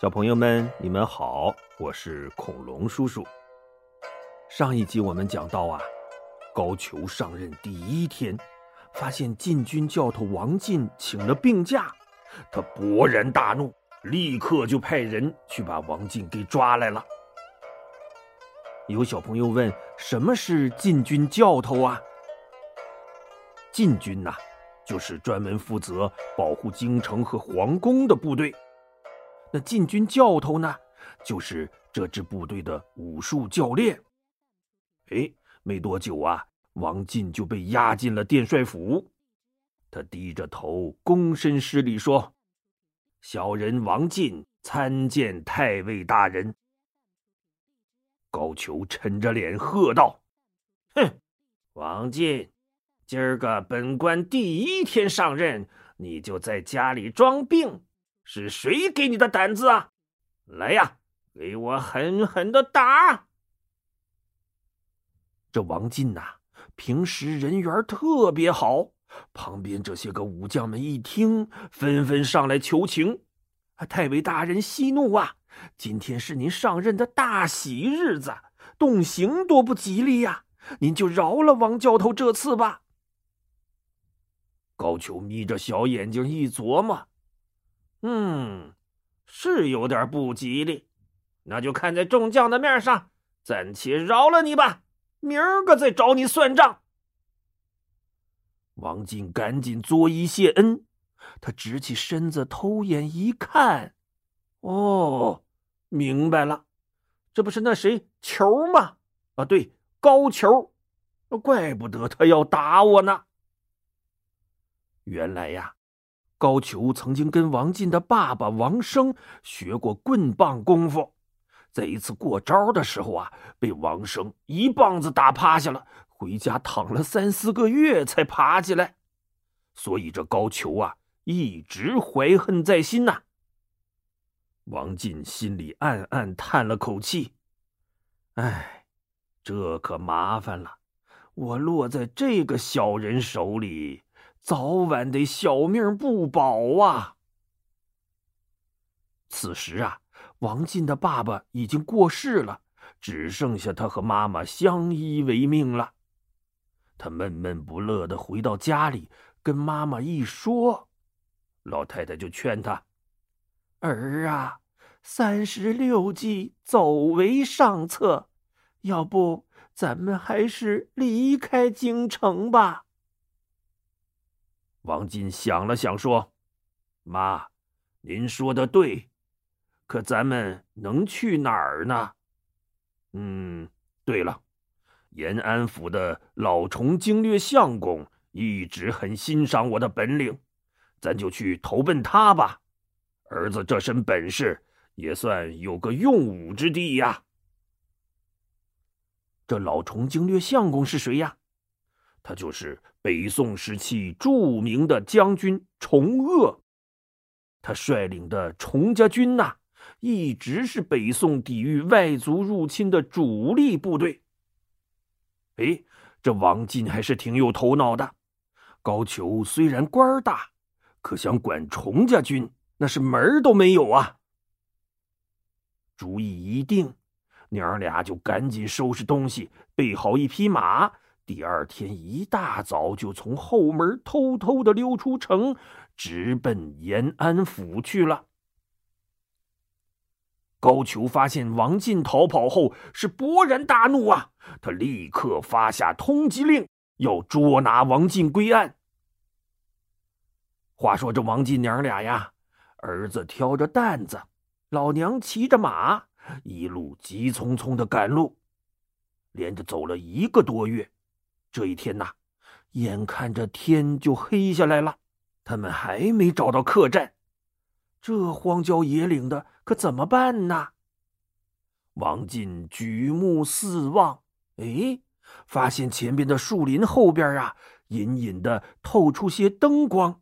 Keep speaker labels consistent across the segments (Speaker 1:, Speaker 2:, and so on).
Speaker 1: 小朋友们，你们好，我是恐龙叔叔。上一集我们讲到啊，高俅上任第一天，发现禁军教头王进请了病假，他勃然大怒，立刻就派人去把王进给抓来了。有小朋友问，什么是禁军教头啊？禁军呐，就是专门负责保护京城和皇宫的部队。那禁军教头呢，就是这支部队的武术教练。哎，没多久啊，王进就被押进了殿帅府。他低着头，躬身施礼说：“小人王进参见太尉大人。”高俅沉着脸喝道：“哼，王进，今儿个本官第一天上任，你就在家里装病。”是谁给你的胆子啊？来呀，给我狠狠的打！这王进呐，平时人缘特别好，旁边这些个武将们一听，纷纷上来求情。太尉大人息怒啊！今天是您上任的大喜日子，动刑多不吉利呀！您就饶了王教头这次吧。高俅眯着小眼睛一琢磨。嗯，是有点不吉利，那就看在众将的面上，暂且饶了你吧。明儿个再找你算账。王进赶紧作揖谢恩，他直起身子，偷眼一看，哦，明白了，这不是那谁球吗？啊，对，高俅，怪不得他要打我呢。原来呀。高俅曾经跟王进的爸爸王生学过棍棒功夫，在一次过招的时候啊，被王生一棒子打趴下了，回家躺了三四个月才爬起来。所以这高俅啊，一直怀恨在心呐。王进心里暗暗叹了口气：“哎，这可麻烦了，我落在这个小人手里。”早晚得小命不保啊！此时啊，王进的爸爸已经过世了，只剩下他和妈妈相依为命了。他闷闷不乐的回到家里，跟妈妈一说，老太太就劝他：“儿啊，三十六计，走为上策，要不咱们还是离开京城吧。”王进想了想，说：“妈，您说的对，可咱们能去哪儿呢？嗯，对了，延安府的老崇经略相公一直很欣赏我的本领，咱就去投奔他吧。儿子这身本事，也算有个用武之地呀。这老崇经略相公是谁呀？”他就是北宋时期著名的将军崇鄂，他率领的崇家军呐，一直是北宋抵御外族入侵的主力部队。哎，这王进还是挺有头脑的。高俅虽然官大，可想管崇家军，那是门儿都没有啊。主意一定，娘俩就赶紧收拾东西，备好一匹马。第二天一大早就从后门偷偷的溜出城，直奔延安府去了。高俅发现王进逃跑后，是勃然大怒啊！他立刻发下通缉令，要捉拿王进归案。话说这王进娘俩呀，儿子挑着担子，老娘骑着马，一路急匆匆的赶路，连着走了一个多月。这一天呐，眼看着天就黑下来了，他们还没找到客栈，这荒郊野岭的可怎么办呢？王进举目四望，哎，发现前边的树林后边啊，隐隐的透出些灯光。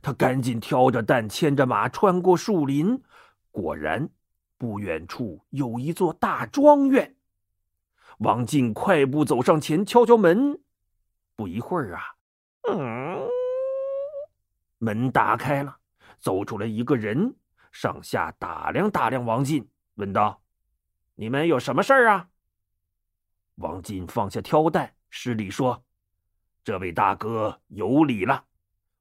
Speaker 1: 他赶紧挑着担，牵着马穿过树林，果然，不远处有一座大庄园。王进快步走上前，敲敲门。不一会儿啊，嗯，门打开了，走出来一个人，上下打量打量王进，问道：“你们有什么事儿啊？”王进放下挑担，施礼说：“这位大哥有礼了，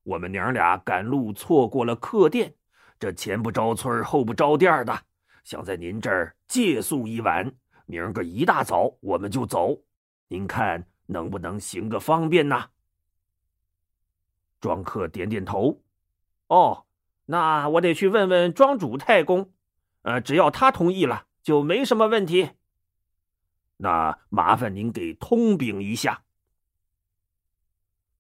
Speaker 1: 我们娘俩赶路错过了客店，这前不着村后不着店的，想在您这儿借宿一晚，明儿个一大早我们就走。您看能不能行个方便呢？”庄客点点头：“哦，那我得去问问庄主太公，呃，只要他同意了，就没什么问题。”那麻烦您给通禀一下。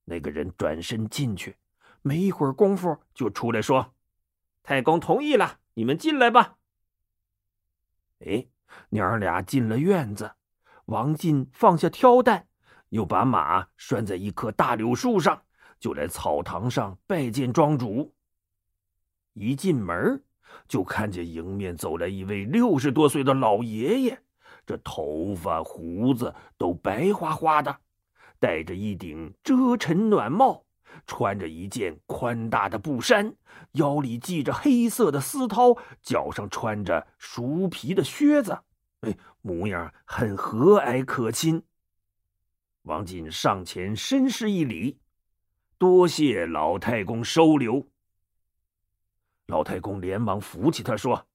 Speaker 1: 那个人转身进去，没一会儿功夫就出来说：“太公同意了，你们进来吧。”哎，娘儿俩进了院子，王进放下挑担，又把马拴在一棵大柳树上，就来草堂上拜见庄主。一进门，就看见迎面走来一位六十多岁的老爷爷。这头发胡子都白花花的，戴着一顶遮尘暖帽，穿着一件宽大的布衫，腰里系着黑色的丝绦，脚上穿着熟皮的靴子，哎，模样很和蔼可亲。王进上前深施一礼，多谢老太公收留。老太公连忙扶起他说：“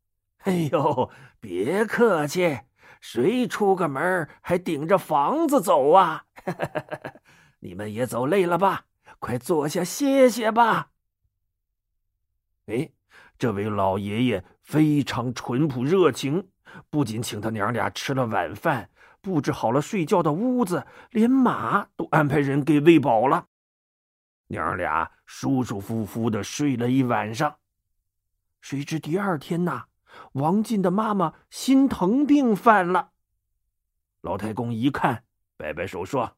Speaker 1: 哎呦，别客气。”谁出个门还顶着房子走啊？你们也走累了吧？快坐下歇歇吧。哎，这位老爷爷非常淳朴热情，不仅请他娘俩吃了晚饭，布置好了睡觉的屋子，连马都安排人给喂饱了。娘俩舒舒服服的睡了一晚上。谁知第二天呐？王进的妈妈心疼病犯了。老太公一看，摆摆手说：“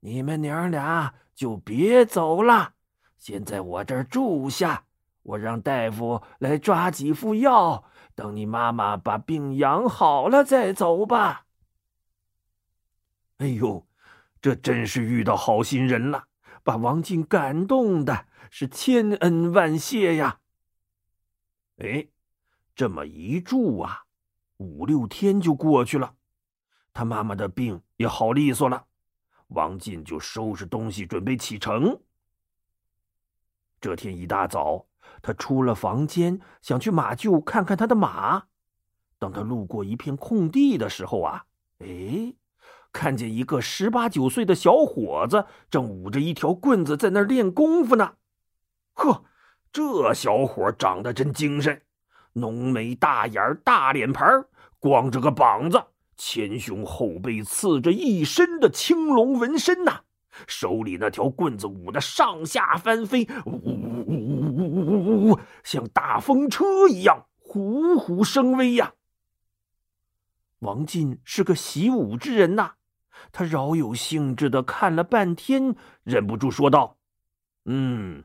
Speaker 1: 你们娘俩就别走了，先在我这儿住下。我让大夫来抓几副药，等你妈妈把病养好了再走吧。”哎呦，这真是遇到好心人了，把王进感动的是千恩万谢呀！哎。这么一住啊，五六天就过去了，他妈妈的病也好利索了。王进就收拾东西准备启程。这天一大早，他出了房间，想去马厩看看他的马。当他路过一片空地的时候啊，哎，看见一个十八九岁的小伙子正捂着一条棍子在那儿练功夫呢。呵，这小伙长得真精神。浓眉大眼大脸盘光着个膀子，前胸后背刺着一身的青龙纹身呐，手里那条棍子舞得上下翻飞，呜呜呜呜呜呜呜，像大风车一样虎虎生威呀。王进是个习武之人呐，他饶有兴致的看了半天，忍不住说道：“嗯，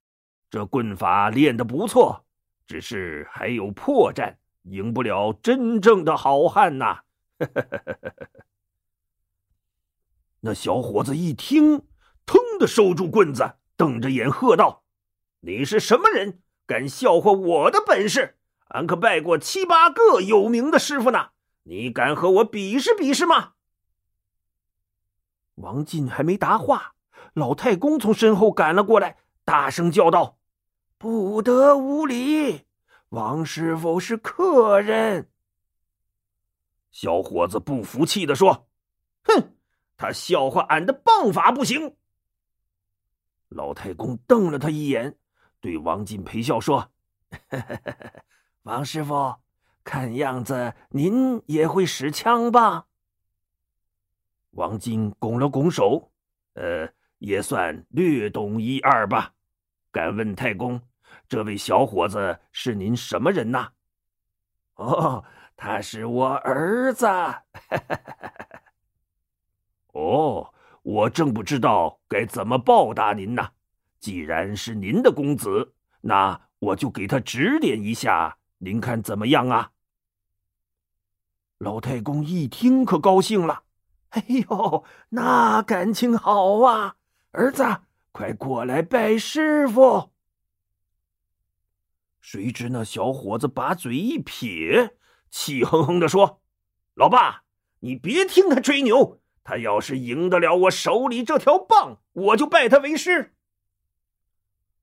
Speaker 1: 这棍法练得不错。”只是还有破绽，赢不了真正的好汉呐！呵呵呵呵呵呵那小伙子一听，腾的收住棍子，瞪着眼喝道：“你是什么人？敢笑话我的本事？俺可拜过七八个有名的师傅呢！你敢和我比试比试吗？”王进还没答话，老太公从身后赶了过来，大声叫道。不得无礼！王师傅是客人。小伙子不服气的说：“哼，他笑话俺的棒法不行。”老太公瞪了他一眼，对王进陪笑说：“王师傅，看样子您也会使枪吧？”王进拱了拱手：“呃，也算略懂一二吧。”敢问太公，这位小伙子是您什么人呐？哦，他是我儿子。哦，我正不知道该怎么报答您呢。既然是您的公子，那我就给他指点一下，您看怎么样啊？老太公一听可高兴了，哎呦，那感情好啊，儿子。快过来拜师傅！谁知那小伙子把嘴一撇，气哼哼地说：“老爸，你别听他吹牛。他要是赢得了我手里这条棒，我就拜他为师。”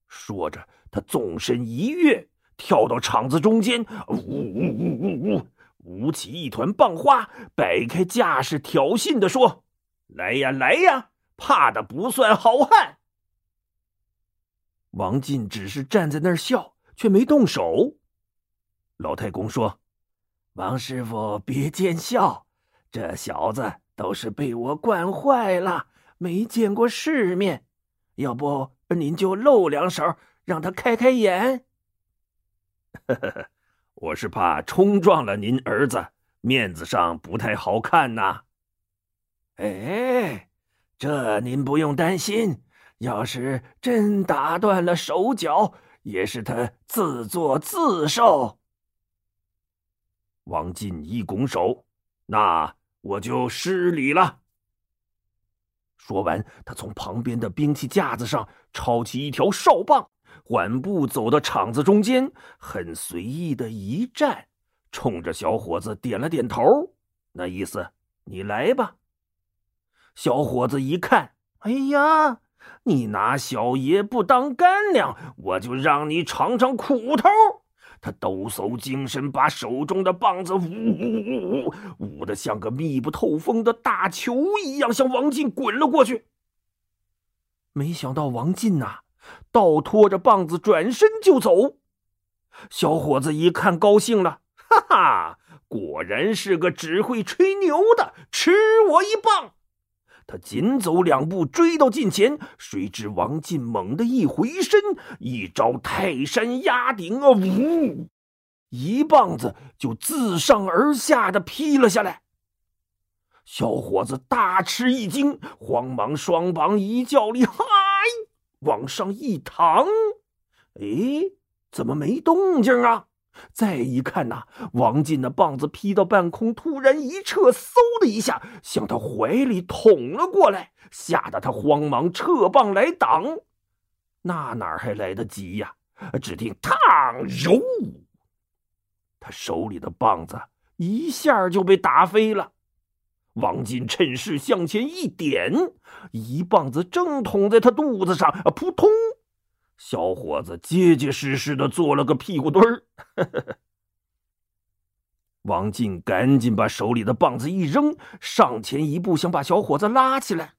Speaker 1: 说着，他纵身一跃，跳到场子中间，呜呜呜呜呜，舞起一团棒花，摆开架势，挑衅地说：“来呀，来呀，怕的不算好汉。”王进只是站在那儿笑，却没动手。老太公说：“王师傅别见笑，这小子都是被我惯坏了，没见过世面。要不您就露两手，让他开开眼。”呵呵呵，我是怕冲撞了您儿子，面子上不太好看呐。哎，这您不用担心。要是真打断了手脚，也是他自作自受。王进一拱手：“那我就失礼了。”说完，他从旁边的兵器架子上抄起一条哨棒，缓步走到场子中间，很随意的一站，冲着小伙子点了点头，那意思：“你来吧。”小伙子一看，哎呀！你拿小爷不当干粮，我就让你尝尝苦头！他抖擞精神，把手中的棒子呜呜呜呜舞得像个密不透风的大球一样，向王进滚了过去。没想到王进呐，倒拖着棒子转身就走。小伙子一看，高兴了，哈哈，果然是个只会吹牛的，吃我一棒！他紧走两步，追到近前，谁知王进猛地一回身，一招泰山压顶啊！呜，一棒子就自上而下的劈了下来。小伙子大吃一惊，慌忙双膀一较力，嗨，往上一躺，哎，怎么没动静啊？再一看呐，王进的棒子劈到半空，突然一撤，嗖的一下向他怀里捅了过来，吓得他慌忙撤棒来挡。那哪还来得及呀？只听“嘡”揉，他手里的棒子一下就被打飞了。王进趁势向前一点，一棒子正捅在他肚子上，扑通！小伙子结结实实的做了个屁股墩儿。王进赶紧把手里的棒子一扔，上前一步想把小伙子拉起来，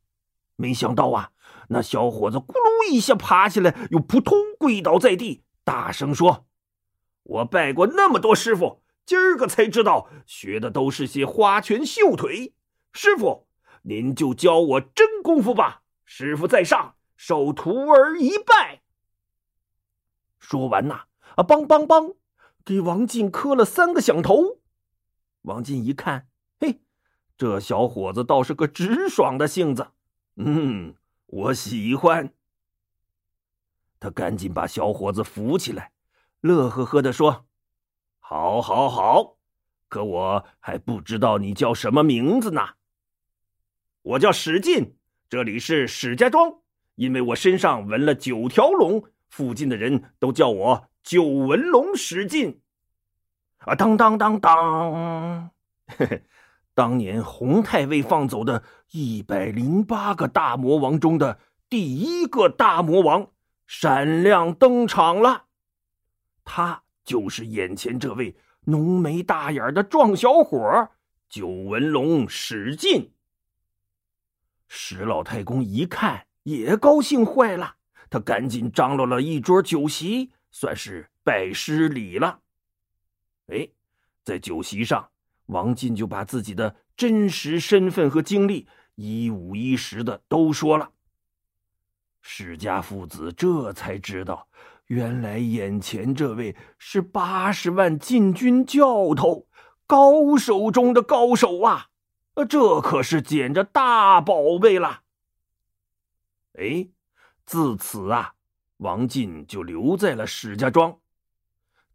Speaker 1: 没想到啊，那小伙子咕噜一下爬起来，又扑通跪倒在地，大声说：“我拜过那么多师傅，今儿个才知道学的都是些花拳绣腿。师傅，您就教我真功夫吧。师傅在上，受徒儿一拜。”说完呐，啊，梆梆梆，给王进磕了三个响头。王进一看，嘿，这小伙子倒是个直爽的性子，嗯，我喜欢。他赶紧把小伙子扶起来，乐呵呵的说：“好，好，好，可我还不知道你叫什么名字呢。我叫史进，这里是史家庄，因为我身上纹了九条龙。”附近的人都叫我九纹龙史进，啊，当当当当，嘿嘿，当 年洪太尉放走的一百零八个大魔王中的第一个大魔王闪亮登场了，他就是眼前这位浓眉大眼的壮小伙九纹龙史进。石老太公一看，也高兴坏了。他赶紧张罗了一桌酒席，算是拜师礼了。哎，在酒席上，王进就把自己的真实身份和经历一五一十的都说了。史家父子这才知道，原来眼前这位是八十万禁军教头，高手中的高手啊！这可是捡着大宝贝了。哎。自此啊，王进就留在了史家庄。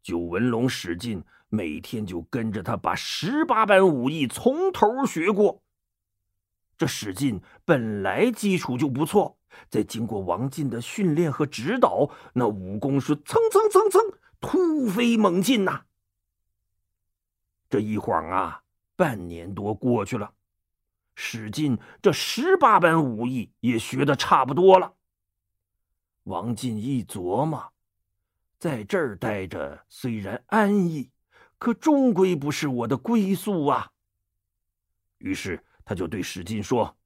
Speaker 1: 九纹龙史进每天就跟着他把十八般武艺从头学过。这史进本来基础就不错，在经过王进的训练和指导，那武功是蹭蹭蹭蹭突飞猛进呐。这一晃啊，半年多过去了，史进这十八般武艺也学的差不多了。王进一琢磨，在这儿待着虽然安逸，可终归不是我的归宿啊。于是他就对史进说：“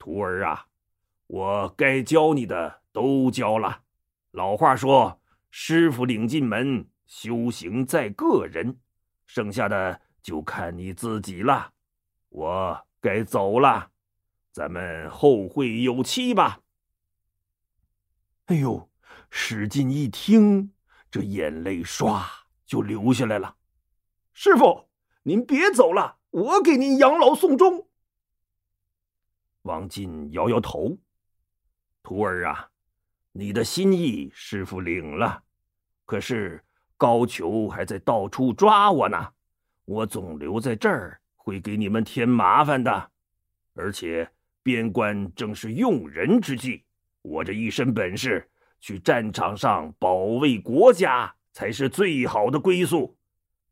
Speaker 1: 徒儿啊，我该教你的都教了。老话说，师傅领进门，修行在个人，剩下的就看你自己了。我该走了，咱们后会有期吧。”哎呦，史进一听，这眼泪唰就流下来了。师傅，您别走了，我给您养老送终。王进摇摇头：“徒儿啊，你的心意师傅领了，可是高俅还在到处抓我呢。我总留在这儿会给你们添麻烦的，而且边关正是用人之际。”我这一身本事，去战场上保卫国家才是最好的归宿。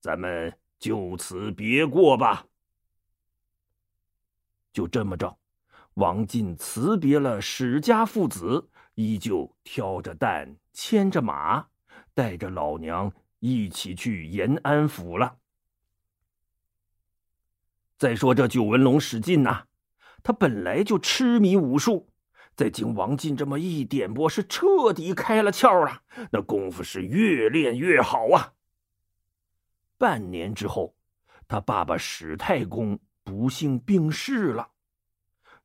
Speaker 1: 咱们就此别过吧。就这么着，王进辞别了史家父子，依旧挑着担，牵着马，带着老娘一起去延安府了。再说这九纹龙史进呐，他本来就痴迷武术。在经王进这么一点拨，是彻底开了窍了。那功夫是越练越好啊。半年之后，他爸爸史太公不幸病逝了，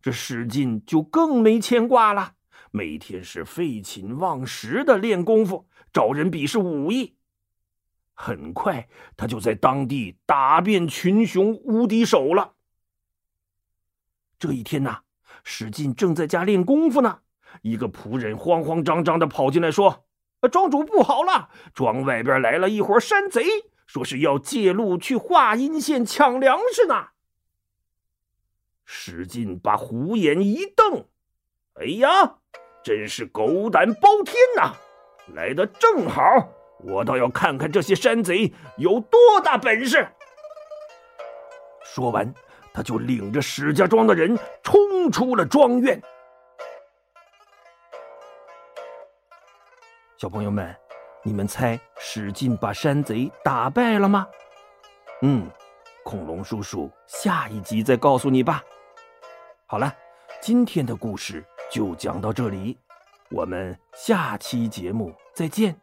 Speaker 1: 这史进就更没牵挂了，每天是废寝忘食的练功夫，找人比试武艺。很快，他就在当地打遍群雄无敌手了。这一天呐。史进正在家练功夫呢，一个仆人慌慌张张的跑进来，说：“庄主不好了，庄外边来了一伙山贼，说是要借路去华阴县抢粮食呢。”史进把虎眼一瞪：“哎呀，真是狗胆包天呐！来的正好，我倒要看看这些山贼有多大本事。”说完。他就领着史家庄的人冲冲出了庄院。小朋友们，你们猜史进把山贼打败了吗？嗯，恐龙叔叔下一集再告诉你吧。好了，今天的故事就讲到这里，我们下期节目再见。